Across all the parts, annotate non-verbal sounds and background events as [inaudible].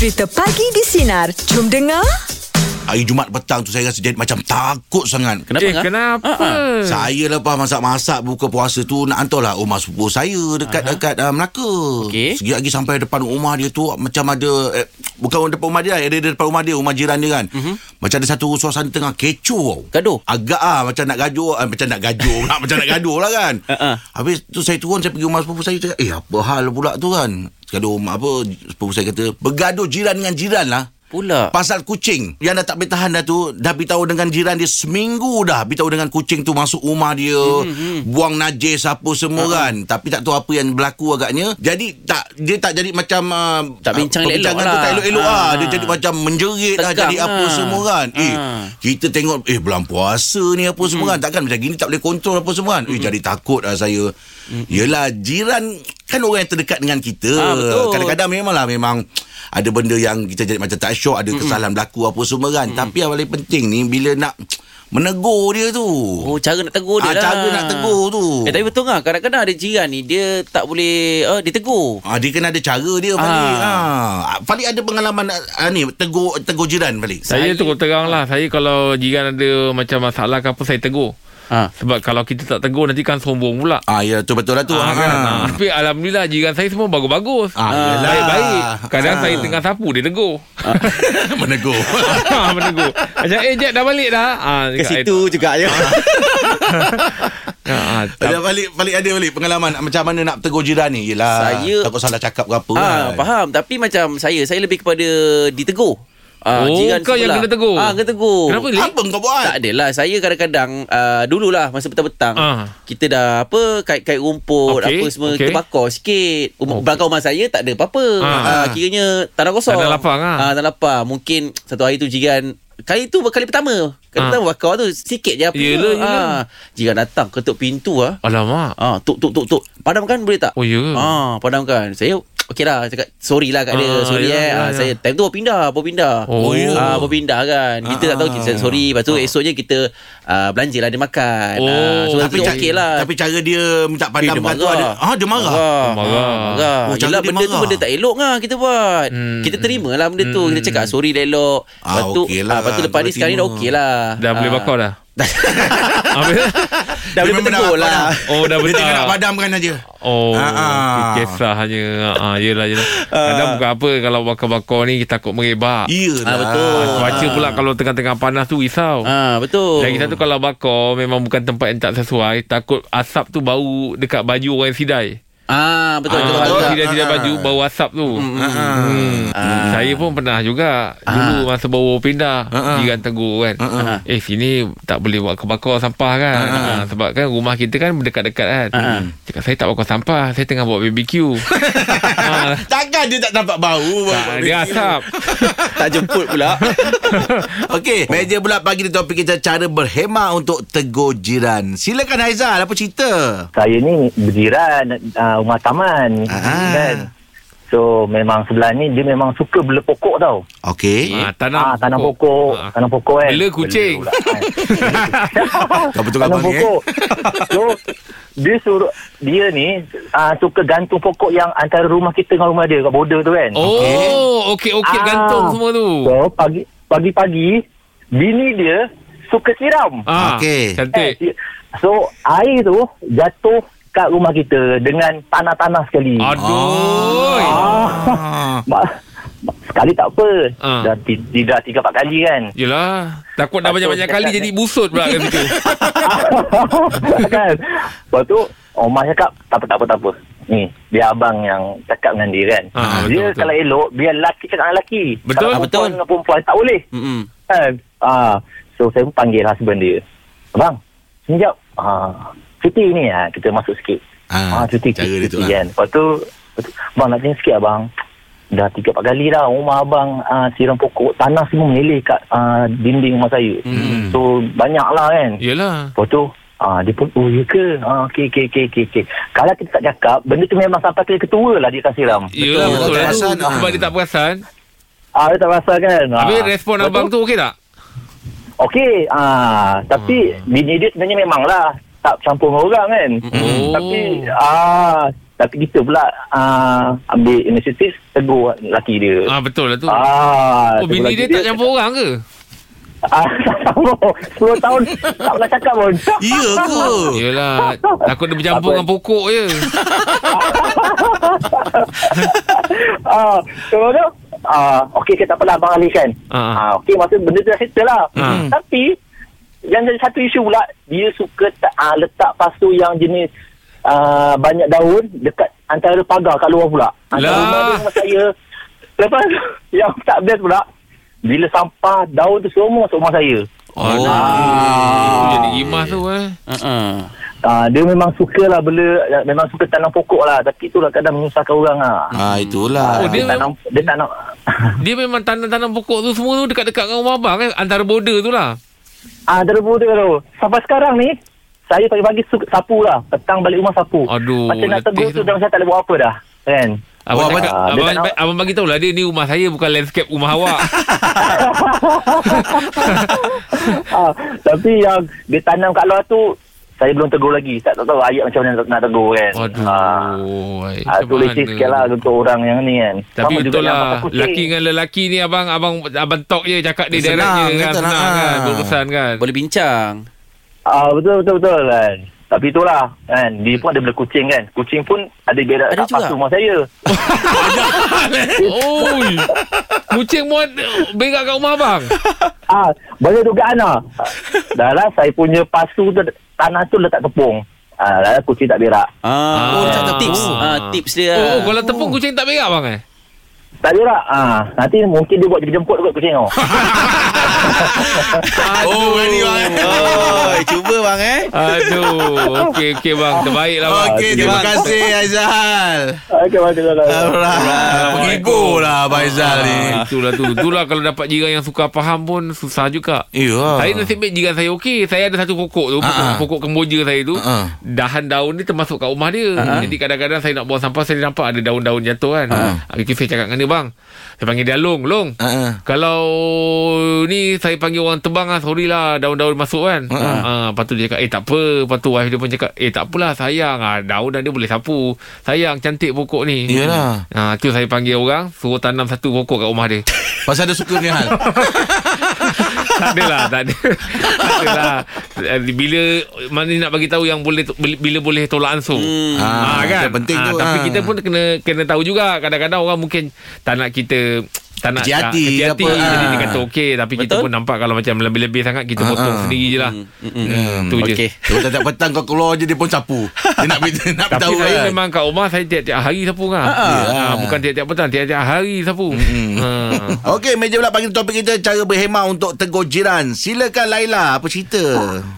Cerita Pagi di Sinar. Jom dengar. Hari Jumaat petang tu saya rasa jadi macam takut sangat. Kenapa? Eh Ngah? kenapa? Ah, ah. Saya lepas masak-masak buka puasa tu nak hantarlah rumah sepupu saya dekat dekat uh, Melaka. Okey. Sikit lagi sampai depan rumah dia tu macam ada eh, bukan depan rumah dia, ada di depan rumah dia, rumah jiran dia kan. Uh-huh. Macam ada satu suasana tengah kecoh tau. Gaduh? Agak ah macam nak gaduh, ah, macam nak gaduh pula, [laughs] macam nak gaduh lah kan. Ha-ha. Habis tu saya turun saya pergi rumah sepupu saya cakap, "Eh, apa hal pula tu kan?" Gaduh rumah apa sepupu saya kata, "Bergaduh jiran dengan jiran lah." Pula. Pasal kucing Yang dah tak boleh tahan dah tu Dah beritahu dengan jiran dia Seminggu dah Beritahu dengan kucing tu Masuk rumah dia mm-hmm. Buang najis Apa semua uh-huh. kan Tapi tak tahu apa yang berlaku agaknya Jadi tak Dia tak jadi macam uh, Tak bincang uh, elok-elok tu lah. tak elok-elok lah Ah. Dia jadi macam menjerit lah Jadi apa lah. semua kan Eh Ah. Kita tengok Eh bulan puasa ni Apa semua kan Takkan macam gini Tak boleh kontrol apa semua kan Eh jadi takut lah saya Yelah jiran Kan orang yang terdekat dengan kita betul. Kadang-kadang memanglah Memang ada benda yang kita jadi macam tak syok Ada kesalahan berlaku apa semua kan Tapi yang paling penting ni Bila nak menegur dia tu Oh, cara nak tegur dia Ah, lah. cara nak tegur tu. Eh, tapi betul lah. Kadang-kadang ada jiran ni, dia tak boleh uh, ditegur. Ah, dia kena ada cara dia Falik. Ah. Falik ada pengalaman ah, ni tegur tegur jiran Falik. Saya Saya- terus terang lah Saya kalau jiran ada macam masalah ke apa Saya tegur Ha. Sebab kalau kita tak tegur Nanti kan sombong pula Ah ya tu betul lah tu. Ah, kan? Ah, Tapi Alhamdulillah Jiran saya semua bagus-bagus Ah, yelah. Baik-baik Kadang Ah. saya tengah sapu Dia tegur [laughs] menegur. [laughs] Ah, Menegur Macam eh Jack dah balik dah ah, Ke situ juga ya. [laughs] ah, Ada balik balik ada balik pengalaman macam mana nak tegur jiran ni. Yelah. Saya- takut salah cakap ke apa Ah, kan. faham. Tapi macam saya, saya lebih kepada ditegur. Ah, Oh, jiran kau yang sebelah. kena tegur? Ah, kena tegur. Kenapa, Lik? Apa kau buat? Tak adalah Saya kadang-kadang uh, Dululah Masa petang-petang Ah. Kita dah apa Kait-kait rumput Okey, Apa semua okey. Kita bakar sikit Rumah Okey. Belakang rumah saya Tak ada apa-apa Ah. Ah, Kiranya Tanah kosong Tanah lapang, ah. ah, Tanah lapang Mungkin Satu hari tu jiran Kali tu kali pertama Kali Ah. pertama bakar tu Sikit je api Yelah. Ah, Jiran datang Ketuk pintu ah. Alamak Ah, tuk tuk tuk tuk. Padamkan boleh tak? Oh, ya ke? Ah, padamkan. Saya okey lah cakap sorry lah kat dia. Ah, sorry yalah, eh. yalah, Ah, saya time tu baru pindah, baru pindah. Oh, ya. Ah, baru pindah kan. Kita tak tahu kita sorry. Lepas tu esoknya kita ah, belanja lah dia makan. Oh, ah, so Tapi tapi ca- okey lah. Tapi cara dia minta Eh, padamkan tu ada. Ah dia marah. Marah. Oh, marah. Ah, marah. Oh, cara Yelah, dia benda tu marah. benda tak elok lah kita buat. Hmm, Kita terima lah benda tu. Kita cakap sorry dah elok. Ah, Lepas tu, lah. ah, lepas tu lepas ni sekarang ni dah okey lah. Dah boleh Ah. bakar dah Habis Dah boleh bertegur dah lah. Oh dah Dia betul tengah nak padamkan aja. Oh, Ah, ah. kisah hanya ah, yelah yelah. Kadang bukan apa kalau bakar-bakar ni kita takut merebak. Iyalah. Ah, betul. Ah, cuaca pula kalau tengah-tengah panas tu risau. Ah, betul. Lagi satu kalau bakar memang bukan tempat yang tak sesuai, takut asap tu bau dekat baju orang yang sidai. Ah, betul Ah, betul. betul. betul. sidai-sidai Ah. baju bau asap tu. Hmm. Ah. Saya pun pernah juga Dulu masa baru pindah Ah. Jiran tegur kan Ah. Eh sini tak boleh buat bakar sampah kan Ah, Sebab kan rumah kita kan Berdekat-dekat kan Ah. Cakap saya tak bakar sampah Saya tengah buat BBQ [laughs] ah, Takkan dia tak nampak bau. tak, Dia asap [laughs] tak jemput pula. [laughs] Okey, meja pula pagi ni topik kita cara berhemah untuk tegur jiran. Silakan Haizal, apa cerita? saya ni berjiran uh, rumah taman Ah. kan so memang sebelah ni dia memang suka bela pokok tau Okey. ah, ah, Tanam tanam pokok Ah. tanam pokok kan Bela kucing. Bela pula, kan. [laughs] Betul tanam abang ni, eh? pokok so dia suruh dia ni uh, suka gantung pokok yang antara rumah kita dengan rumah dia kat border tu kan Oh Okey-okey Ah. gantung semua tu so pagi pagi-pagi bini dia suka siram ah, Okey. Cantik Eh, so air tu jatuh kat rumah kita dengan tanah-tanah sekali Aduh Ah. Ma- sekali tak apa. Ah. Dah ti- tidak tiga empat kali kan. Yelah Takut dah banyak-banyak kali ni. Jadi busut pula kat situ [laughs] kan. Lepas tu Omar cakap tak apa tak apa tak apa. Ni dia abang yang cakap dengan dia kan. Ah, betul, dia betul. kalau elok biar lelaki cakap dengan lelaki. Betul, Kalau betul. perempuan dengan perempuan tak boleh. Mm-mm. Kan. Ah, so saya pun panggil husband dia. Abang, sini jap. Ah, cuti ni ah kita masuk sikit. Ah, Ah, cuti, cara dia cuti, tu, ah. kan. Lepas tu, bang nak tanya sikit abang. Dah tiga empat kali dah rumah abang uh, siram pokok. Tanah semua meleleh kat uh, dinding rumah saya. Hmm. So, banyak lah kan. Yelah Lepas tu, ah, dia pun, oh ya ke? Ah, okey, okey, okey, okey. okey. Kalau kita tak cakap, benda tu memang sampai ke ketua lah dia akan siram. Yelah Betul, betul, tak lah tu perasan, ah. Sebab dia tak perasan Ah, dia tak rasa kan? Habis Ah. respon Lepas abang tu okey tak? Okey, ah, tapi Hmm. bini dia sebenarnya memanglah tak campur dengan orang kan. Oh. Tapi ah Tapi kita pula uh, ambil inisiatif tegur laki dia. Ah betul lah tu. Ah, oh bini laki dia tak campur orang ke? Ah, tak tahu. 10 tahun tak pernah cakap pun. Ya ke? Yelah Takut dia bercampur Apa? dengan pokok je [laughs] ah, so tu, ah, okey kita tak pernah abang alihkan. Ah. Ah, okey masa benda tu dah settle lah. Ah. Tapi yang jadi satu isu pula dia suka ta- ah, letak pasu yang jenis ah, banyak daun dekat antara pagar kat luar pula. Antara Lah. rumah dia dengan saya. Lepas tu, [laughs] yang tak best pula bila sampah daun tu semua masuk rumah saya. Oh, Ah. Jadi gimas tu eh Uh-uh. Ah, dia memang suka lah bela, memang suka tanam pokok lah. Tapi itulah kadang menyusahkan orang lah. Ah itulah. Oh, dia tanam, dia tanam. [laughs] Dia memang tanam-tanam pokok tu semua tu Dekat-dekat dengan rumah abang kan Antara border tu lah Ah, ada rebu dia tu. Sampai sekarang ni, saya pagi-pagi sapu lah. Petang balik rumah sapu. Aduh, Macam nak tegur tu. tu, dah saya tak boleh buat apa dah. Kan? Abang, Oh, cakap, abang- abang, abang, abang bagi tahu lah Dia ni rumah saya Bukan landscape rumah awak [laughs] ah, tapi yang dia tanam kat luar tu, saya belum tegur lagi. Tak, tak tahu ayat macam mana nak, nak tegur kan. Aduh Ah, ay, ah, tu macam leceh mana sikit lah untuk orang yang ni kan. Tapi Sama betul lah makan kucing. Laki dengan lelaki ni Abang abang abang talk je Cakap dia Senang, je kan Senang kan Berurusan kan Boleh bincang. Ah, betul, betul, betul kan. Tapi itulah kan. Dia pun ada bela kucing kan. Kucing pun ada berak Ada kat pasu rumah saya. [laughs] Oi Kucing muat Berak kat rumah abang [laughs] Ah, banyak dugaan lah. Dah lah, saya punya pasu tu, tanah tu letak tepung. Ah, dah lah, kucing tak berak. Ah, Oh, oh, tahu. tips. Ah, tips dia. Oh, oh kalau tepung kucing tak berak abang eh Tak berak. Ah, nanti mungkin dia buat jemput dekat kucing [laughs] tau. Oh, berani bang. eh? Oh, cuba bang eh. Aduh Okey okey bang Terbaik lah bang Okey, terima kasih Aizal. Okey, mana? Alright. Menghibur lah Abang Aizal ni. Ah, Itulah tu Itulah kalau dapat jiran yang suka faham pun Susah juga Ya. Saya nasib baik jiran saya okey Saya ada satu pokok tu Pokok, ah. pokok kemboja saya tu ah. Dahan daun ni termasuk kat rumah dia Jadi kadang-kadang saya nak buang sampah Saya nampak ada daun-daun jatuh kan Ah. Akhirnya saya cakap dengan dia bang Saya panggil dia Long Long Ah, ah. Ni saya panggil orang tebang lah Sorry lah daun-daun masuk kan. Ah, uh Lepas tu dia cakap Eh tak apa. Lepas tu wife dia pun cakap Eh tak apalah sayang. Ah, Daun dan dia boleh sapu. Sayang cantik pokok ni. Yalah. Ah, tu saya panggil orang Suruh tanam satu pokok kat rumah dia. [laughs] Pasal dia suka ni hal. Tak adalah [laughs] Tak ada. Tak adalah [laughs] Eh, Bila Mana nak bagi tahu Yang boleh Bila boleh tolak ansur. Hmm. Ah, itu penting tu, Tapi ah. kita pun kena Kena tahu juga. Kadang-kadang orang mungkin Tak nak kita tak nak hati hati apa, jadi ah. dia kata okey tapi kita Betul. pun nampak kalau macam lebih-lebih sangat kita Ah, potong ah. sendiri je lah Hmm, hmm, tu je. Kalau tak petang kau keluar je dia pun sapu. Dia nak beritahu [laughs] nak tapi saya kan. memang kat rumah saya tiap-tiap hari sapu kan Ah. bukan tiap-tiap petang tiap-tiap hari sapu ha. [laughs] Okey, meja pula pagi topik kita cara berhemah untuk tegur jiran. Silakan Laila, apa cerita?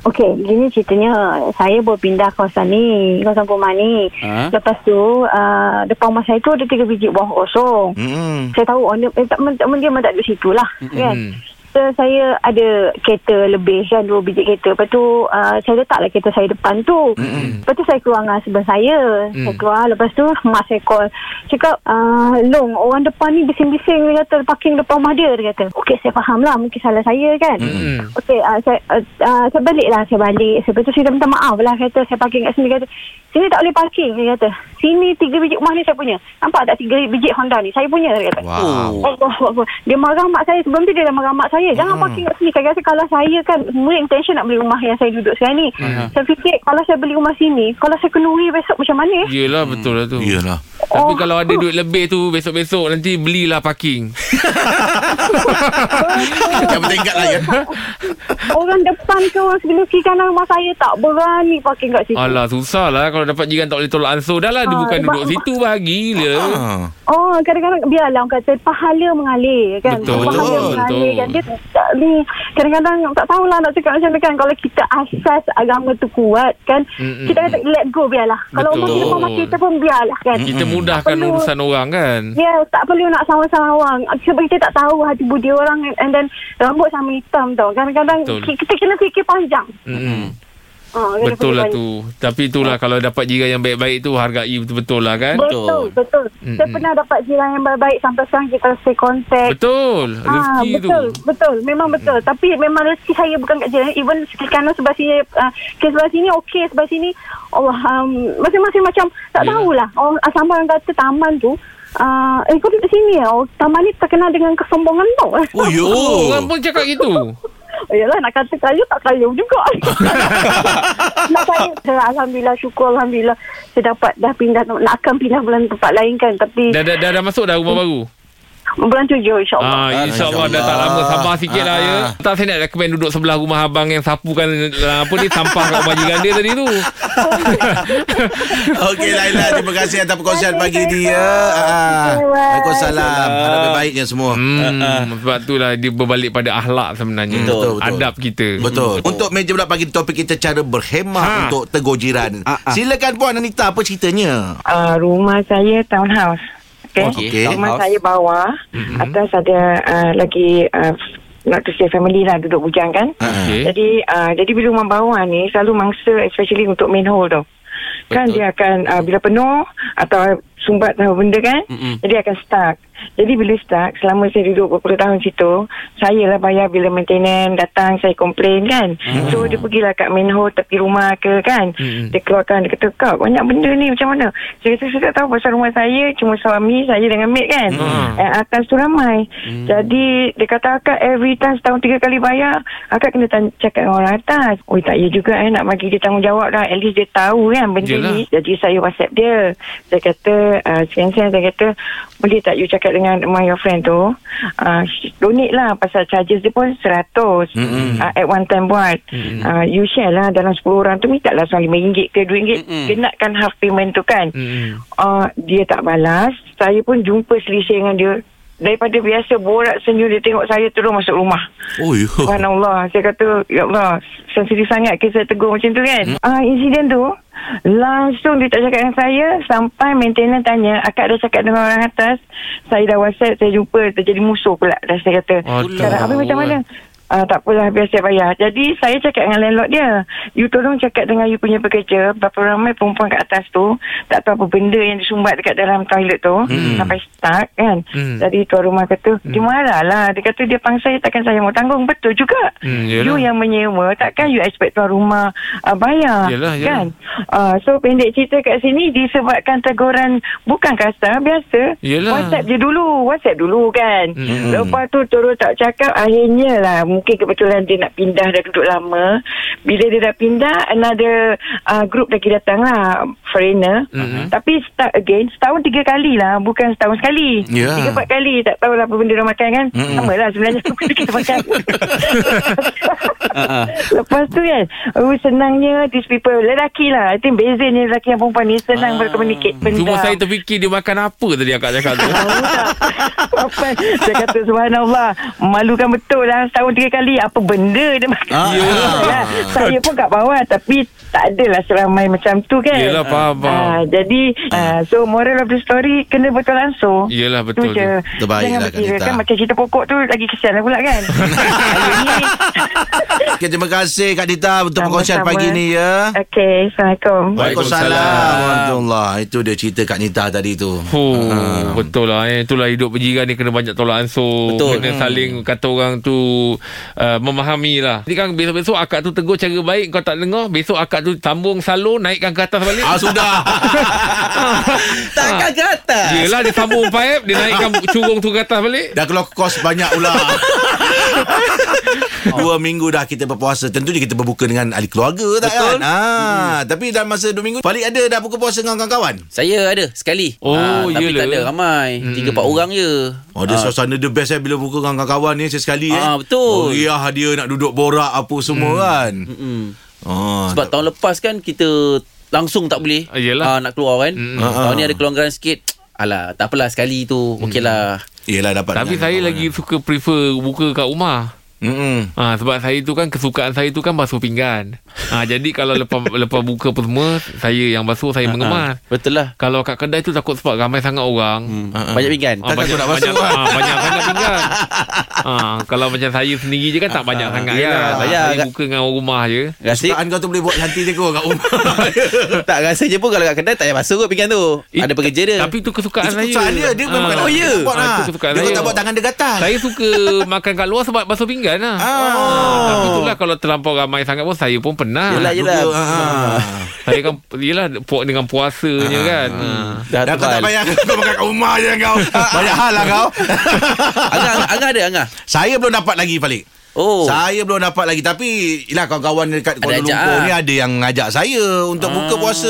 Okey, gini ceritanya. Saya baru pindah kawasan ni, kawasan rumah ni. Ha? Lepas tu, uh, depan rumah saya tu ada tiga biji buah kosong. Hmm. Saya tahu owner, eh, tak, tak, dia memang tak duduk situ lah. Kan? So, saya ada kereta lebih kan, dua biji kereta. Lepas tu, uh, saya letaklah kereta saya depan tu. Mm-mm. Lepas tu, saya keluar dengan sebelah saya. Mm. Saya keluar, lepas tu, mak saya call. Cakap, uh, Long, orang depan ni bising-bising, dia kata, parking depan rumah dia. Dia kata, okey, saya faham lah. Mungkin salah saya kan. Mm. Okey, uh, saya, uh, uh, saya balik lah, saya balik. Lepas tu saya minta maaf lah. Kata, saya parking kat sini. Kata, sini tak boleh parking. Dia kata, sini tiga biji rumah ni saya punya. Nampak tak tiga biji Honda ni? Saya punya. Dia kata. Wow. Oh, oh, oh, oh. Dia marah mak saya Sebelum tu dia dah marah mak saya Jangan Hmm. parking kat sini Saya rasa kalau saya kan Mula intention nak beli rumah Yang saya duduk sekarang ni Saya fikir Kalau saya beli rumah sini Kalau saya kenduri besok macam mana? Yelah betul lah tu Iyalah. Tapi Oh. kalau ada duit lebih tu Besok-besok nanti belilah parking [laughs] Yang penting kat lah ya. Orang depan ke Orang sebelah kiri kanan rumah saya Tak berani parking kat situ Alah susah lah Kalau dapat jiran tak boleh tolak ansur Dah lah dia Ah, bukan sebab- duduk situ Bahagilah Ah. Oh kadang-kadang Biarlah orang kata Pahala mengalir kan Betul, Pahala betul, mengalir betul. kan Dia tak ni Kadang-kadang tak tahulah nak cakap macam mana kan Kalau kita asas agama tu kuat kan Mm-mm. Kita kata let go biarlah Kalau Betul. rumah kita kita pun biarlah kan Kita mudahkan Tak perlu. urusan orang kan Ya, tak perlu nak sama-sama orang. Sebab kita tak tahu hati budi orang and then rambut sama hitam tau. Kadang-kadang Betul. ki- kita kena fikir panjang. Mm-mm. Kena Betul lah tu. Tapi itulah kalau dapat jiran yang baik-baik tu hargai betul-betul lah kan. Betul, betul. Mm-mm. Saya pernah dapat jiran yang baik-baik sampai sekarang kita stay contact. Betul. Ah, Rezeki tu. betul, betul. Memang betul. Tapi memang rezeki saya bukan kat jiran. Even kanan sebelah sini, uh, ke sebelah sini okey, sebelah sini Allah um, masing-masing macam tak Yalah. tahulah. Oh, sama orang kata taman tu Uh, eh kau duduk sini ya oh, Taman ni terkenal dengan kesombongan tau Oh, yo. Oh, orang pun cakap gitu. [laughs] Yalah nak kata kayu tak kayu juga. [laughs] Nak kaya saya, Alhamdulillah syukur Alhamdulillah. Saya dapat dah pindah Nak akan pindah bulan tempat lain kan Tapi Dah, dah, dah, dah masuk dah rumah baru? Bulan tujuh insyaAllah Ah, InsyaAllah dah tak lama Sabar sikit lah ya Ah, ah. Tak saya nak recommend duduk sebelah rumah abang Yang sapukan ah, Apa ni Sampah kat jiran dia tadi tu [laughs] Okey Laila, terima kasih atas perkongsian pagi ni you. ya. Ah. Waalaikumsalam. Harap baiknya semua. hmm, Sebab tu lah Dia berbalik pada akhlak sebenarnya Betul, betul. Adab kita Betul. Untuk meja bulat pagi topik kita cara berhemah Ha. untuk tegur jiran. Silakan Puan Anita, apa ceritanya? Uh, rumah saya townhouse. Okay. Okey, Okey. Rumah townhouse. saya bawah. Mm-hmm. Atas ada uh, lagi uh, not to say family lah duduk bujang kan. Okey. Jadi uh, jadi bila rumah bawah ni selalu mangsa especially untuk main hole tu. Kan Betul. dia akan uh, bila penuh atau sumbat tahu benda kan, Mm-mm. jadi akan stuck. Jadi bila stuck, selama saya duduk berpuluh tahun situ, saya lah bayar bila maintenance datang, saya komplain kan. Mm. So dia pergilah kat main hole tepi rumah ke kan. Mm-mm. Dia keluarkan, dia kata, kak banyak benda ni macam mana? Saya kata, saya tak tahu pasal rumah saya, cuma suami, saya dengan maid kan. Mm. Eh, atas tu ramai. Jadi dia kata, akak every time setahun tiga kali bayar, akak kena tanya, cakap dengan orang atas. Oh tak ya juga eh, nak bagi dia tanggungjawab dah. At least dia tahu kan benda Yelah. ni. Jadi saya whatsapp dia. Saya kata, uh, sekian-sekian saya kata, boleh tak you cakap dengan my your friend tu, uh, donate lah pasal charges dia pun 100 Mm-mm. uh, at one time buat. Uh, you share lah dalam 10 orang tu minta lah RM5 ke RM2 Mm-mm. kenakan half payment tu kan. Mm-mm. Uh, dia tak balas. Saya pun jumpa selisih dengan dia. Daripada biasa borak senyum dia tengok saya terus masuk rumah. Oh, yo. Subhanallah. Saya kata, Ya Allah, sensitif sangat saya tegur macam tu kan. Ah uh, insiden tu, langsung dia tak cakap dengan saya sampai maintenance tanya, akak dah cakap dengan orang atas, saya dah whatsapp, saya jumpa, terjadi musuh pula. Dan saya kata, sekarang Habis macam mana? Uh, tak apalah biar saya bayar Jadi saya cakap dengan landlord dia You tolong cakap dengan you punya pekerja Berapa ramai perempuan kat atas tu Tak tahu apa benda yang disumbat dekat dalam toilet tu Hmm. Sampai stuck kan Hmm. Jadi tuan rumah kata Dia marah lah Dia kata dia pangsa saya takkan saya mau tanggung Betul juga Hmm, yelah. You yang menyewa Takkan you expect tuan rumah uh, Bayar Yelah, yelah. Kan uh, So pendek cerita kat sini Disebabkan teguran Bukan kasar Biasa Yelah. WhatsApp je dulu WhatsApp dulu kan Hmm. Lepas tu terus tak cakap Akhirnya lah Mungkin kebetulan dia nak pindah Dah duduk lama Bila dia dah pindah Another uh, group lagi datang lah Foreigner Mhm. Tapi start again Setahun tiga kali lah Bukan setahun sekali Ya. Tiga empat kali Tak tahulah apa benda dia makan kan Mm-mm. Sama lah sebenarnya [laughs] Apa kita makan [laughs] Ah, ah. Lepas tu kan oh, Senangnya These people Lelaki lah I think bezanya Lelaki yang perempuan ni Senang berkomunikasi Cuma saya terfikir dia makan apa tadi akak cakap tu. [laughs] apa Saya kata subhanallah Malukan betul lah Setahun tiga kali Apa benda dia makan Ah, Yalah, Saya pun kat bawah Tapi tak adalah seramai macam tu kan Yelah, faham, faham. Ah, Jadi ah, So moral of the story Kena betul langsung Yelah, betul Tu je. Terbaik Jangan lah, berkira kan Macam cerita pokok tu Lagi kesian lah pula kan [laughs] Okay, terima kasih Kak Dita untuk perkongsian pagi ni ya. Okay Assalamualaikum Waalaikumsalam Waalaikumsalam. warahmatullahi. Itu dia cerita Kak Nita tadi tu. Oh, betul lah eh. Itulah hidup berjiran ni kena banyak tolak ansur. Betul. Kena saling kata orang tu uh, memahami lah. Jadi kan besok-besok akak tu tegur cara baik kau tak dengar. Besok akak tu sambung salur naikkan ke atas balik. Ah sudah. [laughs] [laughs] Takkan ke atas. Yelah dia sambung pipe Dia naikkan curung tu ke atas balik Dah keluar kos banyak pula. [laughs] [laughs] dua minggu dah kita berpuasa. Tentunya kita berbuka dengan ahli keluarga tak Betul. kan? Ah, tapi dalam masa dua minggu Balik ada dah buka puasa dengan kawan-kawan. Saya ada sekali. Oh, Ah, Tapi yelah. tak ada ramai. Tiga empat orang je. Oh, dia suasana the best eh bila buka dengan kawan-kawan ni sekali eh. Ah, betul. Meriah dia nak duduk borak apa semua kan. Mm-mm. Oh, Sebab tahun lepas kan kita langsung tak boleh Ah, yelah. ah, nak keluar kan. Mm. Tahun ni ada kelonggaran sikit. Alah, tak apalah sekali tu. Okeylah. Yelah dapat Tapi saya lagi suka prefer buka kat rumah Mm-mm. Ha, sebab saya tu kan kesukaan saya tu kan basuh pinggan. Ha, jadi kalau lepas [laughs] lepas buka apa semua saya yang basuh saya mengemas. Ah, Betul lah. Kalau kat kedai tu takut sebab ramai sangat orang. Hmm. Banyak pinggan. Ah, Takkan banyak, nak basuh, banyak, kan? ah, banyak sangat pinggan. Ah, kalau macam saya sendiri je kan tak banyak sangat yelah. kan. Banyak Saya agak- buka dengan orang rumah je. Rasa Kesukaan kau tu boleh buat nanti je kau kat rumah. [laughs] tak rasanya pun kalau kat kedai tak payah masuk kot pinggan tu. It- Ada pekerja dia. Tapi tu kesukaan Itu saya. kesukaan dia. Dia Ah. bukan Oh, ya? Buat Ah, lah. Dia tak buat tangan dia gatal. Saya suka makan kat luar sebab basuh pinggan lah. Ah. Ah, tapi itulah kalau terlampau ramai sangat pun saya pun pernah. Yelah, yelah. Ah. [laughs] Saya kan yelah dengan puasanya kan. Ah. Dah Dah kau tak payah Kau makan kat rumah je kau [laughs] Banyak hal lah kau Angah, Angah ada Angah. Saya belum dapat lagi Falik Oh. Saya belum dapat lagi Tapi Yelah kawan-kawan dekat Kuala ajak Lumpur ah. ni Ada yang ngajak saya Untuk buka puasa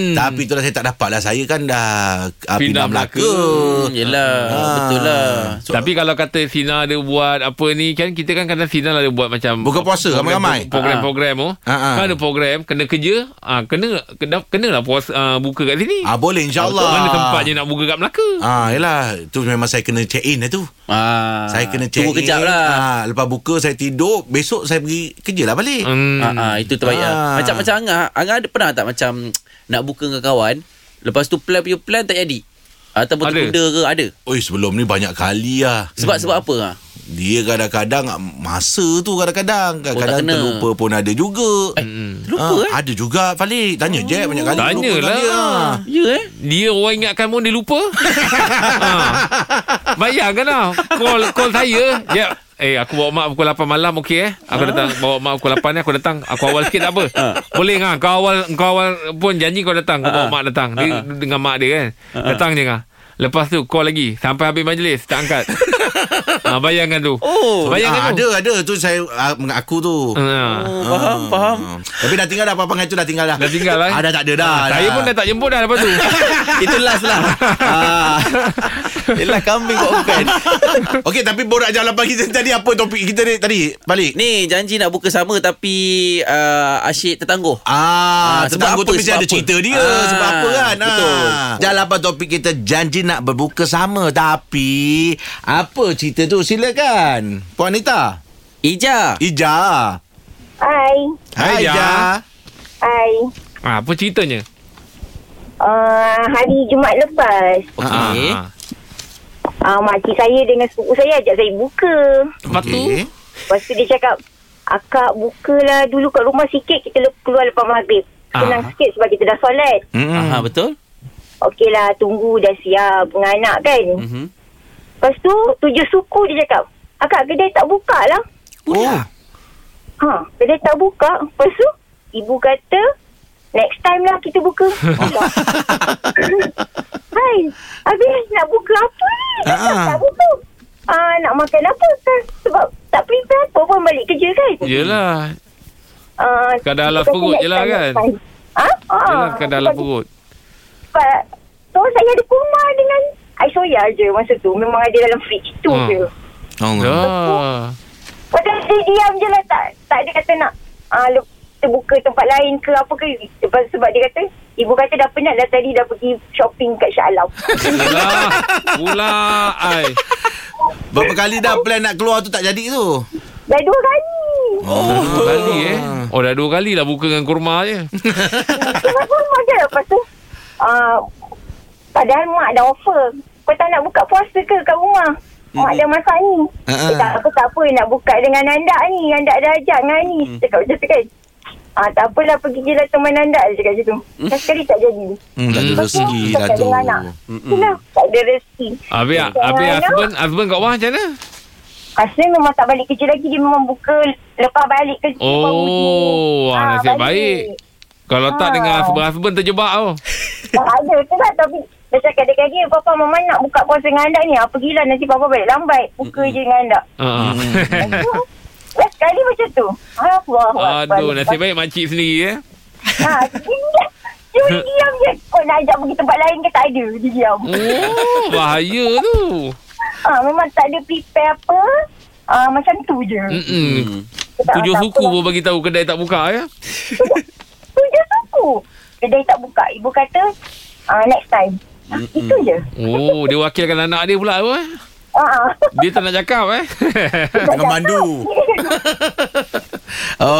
Hmm. Tapi itulah saya tak dapat lah Saya kan dah uh, Pindah Pindah Melaka Hmm, yelah. Ah. Betul lah. So, Tapi kalau kata Sina ada buat apa ni kan kita kan kadang Sina ada buat macam Buka puasa, program- ramai-ramai. Program-program tu. Ah, ah. Kan ada program kena kerja, ah kena kena kenalah puasa ah, buka kat sini. ah, Boleh insyaAllah Mana tempatnya nak buka kat Melaka? Ah, yelah Tu memang saya kena check in lah tu Ah, Saya kena check Tunggu in kejap lah. ah, Lepas buka saya tidur Besok saya pergi kerja lah balik Hmm. Ah, ah, itu terbaik Ah. ah. Macam macam Angah, Angah ada pernah tak macam nak buka dengan kawan, lepas tu plan punya plan tak jadi. Ataupun Ada. tertunda ke ada. Oi sebelum ni banyak kali lah Sebab sebab apa ah? Dia kadang-kadang Masa tu kadang-kadang Kadang-kadang Oh, terlupa pun ada juga Eh, lupa Ah, eh? Ada juga Falik Tanya je banyak kali Tanyalah. lupa dengan dia. Ah. Ya eh? Dia orang ingatkan pun dia lupa. ha. [laughs] Bayangkan lah. Call, call saya. Ya. Eh aku bawa mak pukul 8 malam okey eh. Aku datang bawa mak pukul 8 ni aku datang. Aku awal sikit tak apa. Boleh ngah kau awal kau awal pun janji kau datang. Kau bawa mak datang. Dia dengan mak dia kan. Datang je ngah. Lepas tu call lagi sampai habis majlis tak angkat. [laughs] ha, bayangkan tu. Oh, bayangkan Ah, tu. ada ada tu saya ah, aku tu. Ha. Oh, faham, faham. Ah. Tapi dah tinggal dah apa-apa dengan itu dah tinggal dah. Dah tinggal lah. Ah, dah tak ada dah. Ha, saya pun dah tak jemput dah lepas tu. [laughs] Itu last lah. ah. Yelah kambing kok bukan. [laughs] Okey tapi borak jam 8 kita tadi apa topik kita ni tadi? Balik. Ni janji nak buka sama tapi uh, asyik tertangguh. Ah, Ah, sebab sebab aku tu apa, mesti ada apa? cerita dia Ah, sebab apa kan? betul. Ah. Jalan apa topik kita janji nak berbuka sama tapi apa cerita tu silakan. Puan Anita. Ija. Ija. Hai. Hai, Ija. Hai. Ha, apa ceritanya? Uh, hari Jumaat lepas, Okey. Ha, ha. uh, makcik saya dengan sepupu saya ajak saya buka. Lepas tu Okey. Lepas tu dia cakap, Akak bukalah dulu kat rumah sikit, kita keluar lepas maghrib. Senang Ah. sikit sebab kita dah solat. Hmm. Aha, betul? Okeylah, tunggu dah siap dengan anak kan. Mhm. Lepas tu, tujuh suku dia cakap, Akak kedai tak buka lah. Oh. Ha, kedai tak buka. Lepas tu, ibu kata, next time lah kita buka. [laughs] Hai, habis nak buka apa ni? Ah, ah. Tak buka. Ah, nak makan apa kan? Sebab tak prepare apa pun balik kerja kan? Yelah Ah, Kadar alas lepas tu perut je lah kan? time. Ha? Ah, Yelah kadar alas perut Sebab, so saya ada kurma dengan air soya je masa tu. Memang ada dalam fridge tu Ah. je. Oh. Dah Macam dia diam je lah tak, tak ada kata nak ah, le- kita buka tempat lain ke apa ke sebab, sebab dia kata ibu kata dah penat dah tadi dah pergi shopping kat Shah Alam Yelah Pula ai. Berapa kali dah plan nak keluar tu tak jadi tu? dah dua kali Oh. Dua kali eh Oh dah dua kali lah buka dengan kurma je lepas tu rumah je lepas tu ah, padahal mak dah offer kau tak nak buka puasa ke kat rumah? Mak dah masak ni. Ah, ah. uh Tak apa tak apa. Nak buka dengan anda ni. Anda dah ajak dengan ni. Cakap macam tu kan? Ah, tak apalah pergi je lah teman anda. Dia cakap macam tu. Dah sekali tak jadi. Hmm, tak ada rezeki lah tu. dengan anak. Itulah tak ada rezeki. Habis, habis husband Husband kat bawah macam mana? Asli memang tak balik kerja lagi. Dia memang buka Lepas balik kerja Oh ah, ah, Nasib balik. baik. Kalau tak Ah. dengan husband-husband terjebak tau Tak ada tu lah Tapi dia cakap dia kata Papa mama nak buka puasa dengan anda ni Apa gila nanti papa balik lambat Buka je dengan anda uh Dah sekali macam tu Allah Aduh Nasib baik makcik sendiri eh Ha, dia, dia boleh diam je. Kau nak ajak pergi tempat lain ke tak ada. Dia diam. Oh Bahaya tu Ha, memang tak ada prepare apa. Ha, macam tu je. Mm-mm. Dia tak- Tujuh tak suku pun bagi tahu kedai tak buka ya. Tujuh suku. Kedai tak buka. Ibu kata, ha, next time. Ha, itu je. Oh, dia wakilkan anak dia pula apa? eh? Ah, Dia tak nak cakap eh. Dengan mandu. [laughs]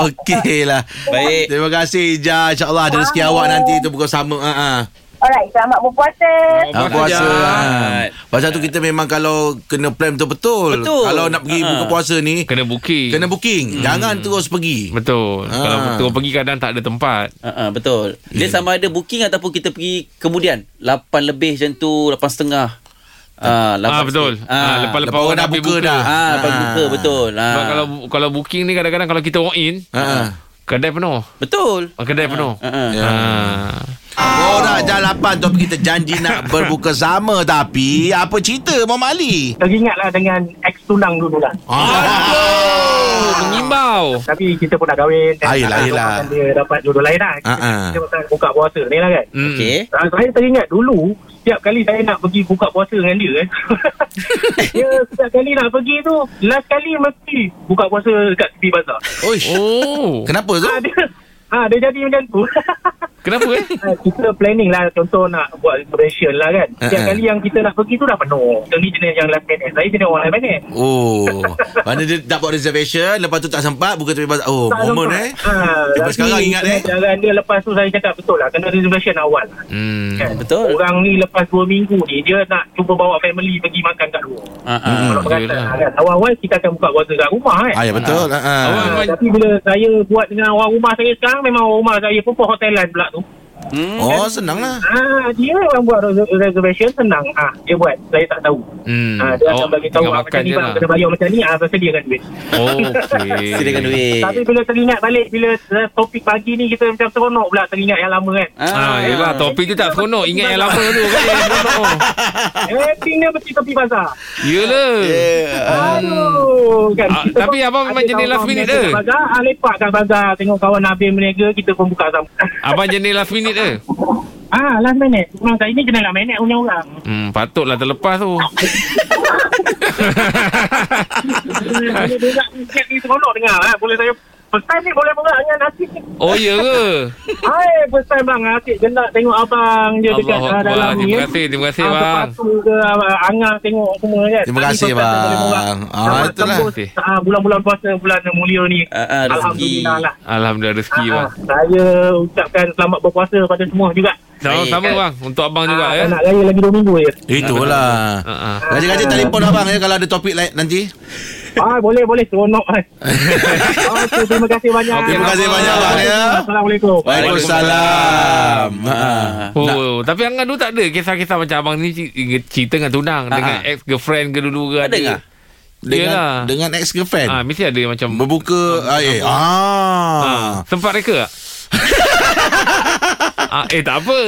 Okey lah. Baik. Terima kasih Ija. InsyaAllah ada rezeki awak nanti tu buka sama. Ha. Alright, selamat berpuasa. Ha, Bagus, puasa. Jad. Ha. Pasal tu kita memang kalau kena plan betul-betul. Betul. Kalau nak pergi Ha. buka puasa ni, Kena booking. kena booking. Jangan terus pergi. Betul. Ah. Kalau terus pergi kadang tak ada tempat. Uh, uh, betul. Dia Ya. sama ada booking ataupun kita pergi kemudian 8 lebih macam tu, 8 setengah. Ah, Ah betul. Ah, lepas-lepas Lepas orang orang dah habis buka dah. Ah, lepas Ah. buka betul. Ah. Sebab kalau kalau booking ni kadang-kadang kalau kita walk in, Ha. kedai penuh. betul. Ah, Kedai penuh. Ah, ah. Ya. Ah. Orang jalapan topik kita janji nak berbuka sama tapi apa cerita Muhammad Ali? Teringatlah dengan ex tunang dulu lah. Aduh, mengimbau. Tapi kita pun dah kahwin. dan Ah, yelah. doakan Dia dapat jodoh lain lah. Kita, Ah, ah. kita pasal buka puasa ni lah kan. Hmm. Okey. Ah, saya teringat dulu setiap kali saya nak pergi buka puasa dengan dia kan. dia [laughs] setiap kali nak pergi tu last kali mesti buka puasa dekat tepi bazar. Oish. Oh. Kenapa tu? Ah, dia, ah, dia jadi macam tu. [laughs] Kenapa eh? Ah, [laughs] kita planning lah contoh nak buat reservation lah kan. Setiap Ah, ah. kali yang kita nak pergi tu dah penuh. Yang ni jenis yang last minute. Saya jenis orang last minute. Oh. [laughs] Mana dia tak buat reservation lepas tu tak sempat buka tepi bazar. Oh, Tak momen sempat. eh. Sampai tapi sekarang ingat eh. Jangan dia lepas tu saya cakap betul lah. Kena reservation awal. Hmm. Kan? Betul. Orang ni lepas 2 minggu ni dia nak cuba bawa family pergi makan kat luar. Ah. Hmm. Kalau berkata kan. Awal-awal kita akan buka puasa kat rumah kan. Ah, ya betul. Ha. Awak Ah, memang- tapi bila saya buat dengan orang rumah saya sekarang memang orang rumah saya pun hotelan pula tu. Hmm. Oh, senang lah. Ah, dia yang buat res- reservation senang. Ah, dia buat. Saya tak tahu. Hmm. Ah, dia akan Awak bagi tahu ah, macam ni bang lah. kena bayar macam ni ah saya sediakan duit. Oh, okey. [laughs] Sediakan duit. Tapi bila teringat balik bila uh, topik pagi ni kita macam seronok pula teringat yang lama kan. Ah, yelah topik tu tak seronok Ingat yang lama tu kan [laughs] seronok Everything dia mesti tepi bazar. Yelah Aduh. Kan, Ah, tapi abang memang jenis last minute ke? Bazar, ah, lepak kat bazar. Tengok kawan Nabil berniaga, kita pun buka sama. Abang jenis last minute ke? ah, last minute. Memang saya ni kena last minute punya orang. Hmm, patutlah terlepas tu [laughs] dengar. Ah. Boleh saya First time ni boleh borak dengan Asyik ni. Oh ya ke? Hai, first time bang. Asyik je nak tengok abang dia dekat Allah ah, dalam ni. Terima ya. kasih Terima kasih Ah, bang sepatu ke ah, Angah tengok semua kan Terima kasih, bang. Ah, Selamat itulah. tembus, ah, Bulan-bulan puasa Bulan mulia ni ah, rezeki. Alhamdulillah lah Alhamdulillah rezeki Ah, bang ah, Saya ucapkan selamat berpuasa pada semua juga Sama-sama bang Untuk abang juga Ah, ya Nak raya lagi 2 minggu je Itulah. Ah, ah. Gaji-gaji telefon abang ya kalau ada topik lain nanti. Ah boleh boleh seronok kan. [laughs] Okey terima kasih banyak. Okey, Terima kasih banyak bang ya. Assalamualaikum. Waalaikumsalam. Ha. Oh, tapi Angah dulu tak ada kisah-kisah macam abang ni cerita dengan tunang Ah, dengan ah. ex-girlfriend ke dulu ke Ada ada. dengan Yelah. dengan ex girlfriend. Ah, mesti ada macam Berbuka ah, eh. ah. Ah. sempat reka tak? [laughs] ah, eh tak apa.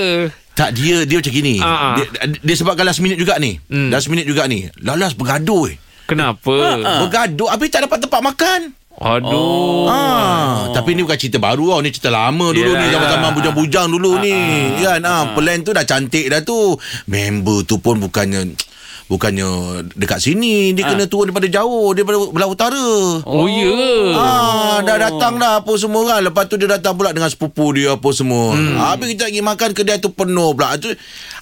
Tak dia dia macam gini. Ah, ah. Dia, dia sebabkan last minute juga ni. Hmm. Last minute juga ni. Lalas bergaduh eh. Kenapa? Ah. Bergaduh habis tak dapat tempat makan. Aduh. Ah, tapi ni bukan cerita baru tau, ni cerita lama dulu Yelah. ni zaman-zaman bujang-bujang dulu ni. Kan ah, plan tu dah cantik dah tu. Member tu pun bukannya bukannya dekat sini, dia kena turun daripada jauh, daripada belah utara. Oh, ya ke? Ah, dah datang dah apa semua kan. Lepas tu dia datang pula dengan sepupu dia apa semua. Hmm. Habis kita pergi makan kedai tu penuh pula. Tu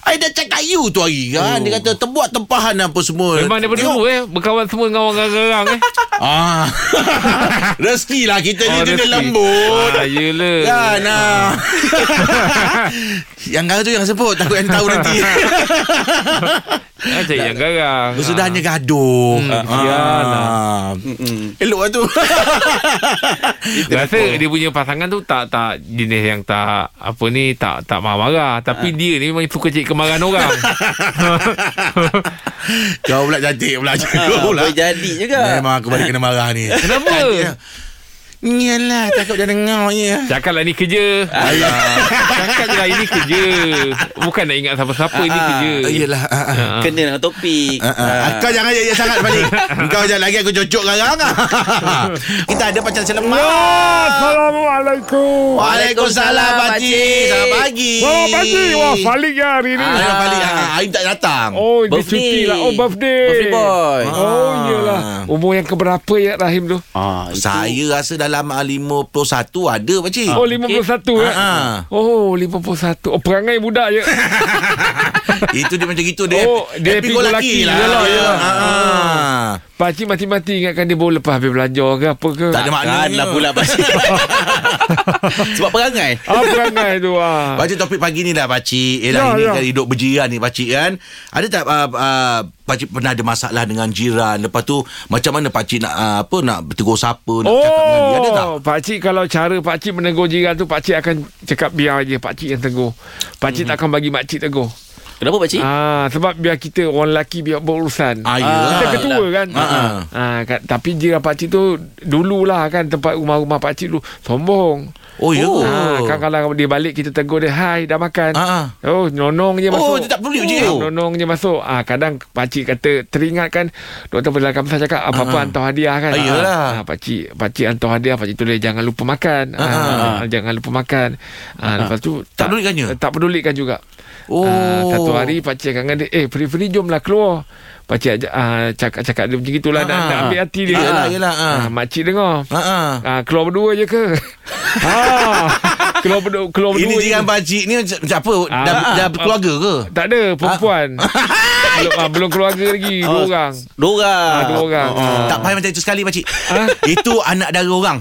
I dah cakap you tu hari kan. Oh. Dia kata terbuat tempahan apa semua. Memang daripada dulu eh Berkawan semua dengan orang garang-garang eh [laughs] Ah. [laughs] Rezeki lah kita ni Oh, rezeki. lembut. Ah, yelah. Kan ah. [laughs] yang garang tu yang sebut Takut yang tahu nanti Macam yang garang Bersudahnya gaduh Hmm, kesianlah. ah. Elok lah tu [laughs] Rasa dia punya pasangan tu tak tak jenis yang tak apa ni tak tak marah-marah tapi dia ni memang suka cari kemarahan orang. [laughs] Kau pula cantik pula Ah, pula. boleh jadi juga. Memang aku balik kena marah ni Kenapa? Yalah takut dia dengar je Cakaplah ni kerja. Alah. Cakap je lah ini kerja. Bukan nak ingat siapa-siapa ini Ah, kerja. Yelah ah, ah. Ah. Kena dengan topik. Ah, ah. Kau jangan ya, ya sangat balik [laughs] Kau jangan lagi aku cocok garang [laughs] Kita ada pacar selemak Assalamualaikum. Waalaikumsalam Pakcik Selamat pagi Selamat pagi. Wah, Falik ya hari ni. Ah, balik ah, Aim tak datang Oh, dia Birthday. cuti lah. Oh, birthday. Birthday boy. Oh, iyalah. Umur yang keberapa ya Rahim tu? Ah. Saya rasa dalam ah, 51 ada pakcik Oh, 51 ya. Ah, Oh, 51. Oh, perangai budak je. [laughs] Itu dia macam gitu dia Oh, dia happy go lucky. lah Yelah, yelah. Ah, ah. Pakcik mati-mati ingatkan dia baru lepas habis belanja ke apa ke. Tak ada maknanya. Lah pula pakcik. [laughs] Sebab perangai. Ah, perangai tu ah. Pakcik topik pagi ni dah pakcik Yelah Ya, ini ya. kan hidup berjiran ni pakcik kan Ada tak uh, uh, pakcik pernah ada masalah dengan jiran Lepas tu macam mana pakcik nak uh, apa nak tegur siapa Nak cakap dengan dia Ada tak? Oh, pakcik kalau cara pakcik menegur jiran tu pakcik akan cakap biar aja pakcik yang tegur. Pakcik Mhm. tak akan bagi makcik tegur. Kenapa pakcik? Ah, sebab biar kita orang lelaki biar berurusan. Ah, yelah. Kita ketua kan. Ah, ah. Ah, tapi jiran pakcik tu dululah kan tempat rumah-rumah pakcik dulu sombong. Oh ya Oh. Ah, kan kalau dia balik kita tegur dia, "Hai, dah makan." Ah, ah. Oh, nonong je Oh masuk. dia tak peduli je Oh. Nonong je masuk. Ah kadang pakcik kata teringatkan doktor Fadil Kamsah cakap apa-apa Ah. hantar hadiah kan. Ah, yelah. Ah, pakcik pakcik hantar hadiah pakcik tulis jangan lupa makan. Ah, jangan lupa makan. Ah, lepas tu Tak pedulikannya? Tak pedulikan juga. Oh. Ah, satu hari pakcik akan dia, "Eh, free-free jomlah keluar." Pakcik ajak ah, cakap-cakap dia macam gitulah nak, Ah. nak ambil hati dia. Yelah, yelah, ah. Ah, makcik dengar. Ha ah. Ah, keluar berdua je ke? [laughs] ah, keluar berdua keluar berdua. Ini jiran pakcik ni macam apa? Ah, dah, ah, dah ah. berkeluarga ke? Tak ada perempuan. [laughs] belum ah, belum keluarga lagi dua Oh, orang. Dua orang. Ah, dua orang. Ah. Tak payah macam itu sekali pakcik. Ah. Itu anak dara orang.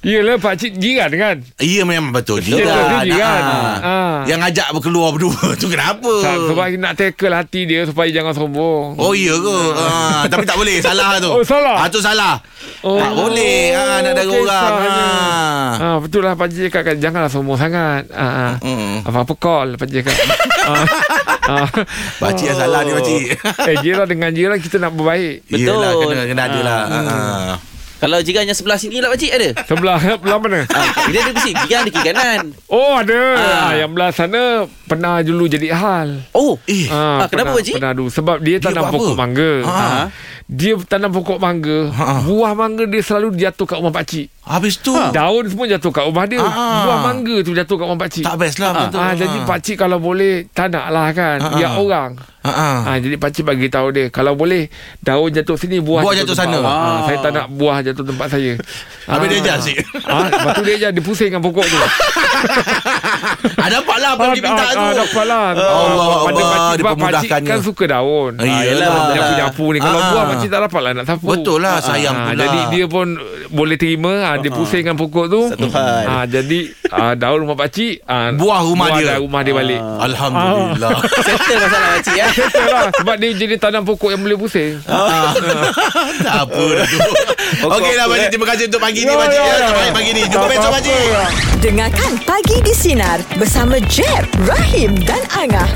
Yelah pak cik jiran kan. Ya memang betul Dia jiran. betul, jiran. Ah. Ah. Yang ajak berkeluar berdua [laughs] tu kenapa? Sa- Sebab nak tackle hati dia supaya jangan sombong. Oh iya ke? Ah, tapi tak boleh salah tu. Oh, salah? Ah tu salah. Oh, tak boleh. Ah nak ada orang. kisahnya. Ah. Ah, betul lah Pak Cik cakap kan Janganlah sombong sangat ah, ah. Hmm. Apa-apa call Pak Cik cakap [laughs] ah, ah. Pakcik yang salah ni pakcik. Eh jiran dengan jiran Kita nak berbaik Betul. Yelah, kena, kena ada lah. Ah. Kalau jiran yang sebelah sini lah pakcik ada. Sebelah Belah mana Ah, dia ada mesti jiran di kiri kanan. Oh ada ah. Yang belah sana Pernah dulu jadi hal Oh. Eh, Ah, kenapa, pernah, Pakcik? Pernah dulu Sebab dia Dia tanam pokok apa? mangga Ah. Dia tanam pokok mangga Ah. Buah mangga dia selalu jatuh kat rumah pakcik habis tu Daun semua jatuh kat rumah dia Ah. Buah mangga tu jatuh kat rumah pakcik tak best lah betul. Ah, jadi pakcik kalau boleh tak nak lah kan. Ah, Biar ah. orang. Ha ah. Ah, jadi pakcik bagi tahu dia kalau boleh daun jatuh sini buah, Buah jatuh tempat sana. Ah, Ah. saya tak nak buah jatuh tempat saya. [laughs] Habis dia ajar asyik. Ah, lepas tu dia ajar dia pusingkan pokok tu. [laughs] Ah dapat lah apa yang dia minta ah, tu. ah, dapat lah. Allah Pada Allah, pakcik dia sebab pakcik pemudahkannya. kan suka daun. Ah, Ah, yelah, betul lah. nyapu-nyapu ni. Kalau Ah. buah pakcik tak dapat lah nak sapu. Betul lah sayang Ah, pula. jadi dia pun boleh terima ah, dia pusingkan pokok tu. Satu hal. Ah, jadi ah, daun rumah pakcik ah, Buah rumah buah dia. dah rumah dia balik. Alhamdulillah. [laughs] Settle masalah pakcik ya. Betul lah Sebab dia jadi tanam pokok yang boleh pusing Ah. tak apa [laughs] dah tu. Okey lah pakcik terima kasih untuk pagi ni Ya, pakcik ya, ya. ya. Terbaik pagi ni. Jumpa besok pakcik. Dengarkan Pagi di Sinar bersama Jeb, Rahim dan Angah.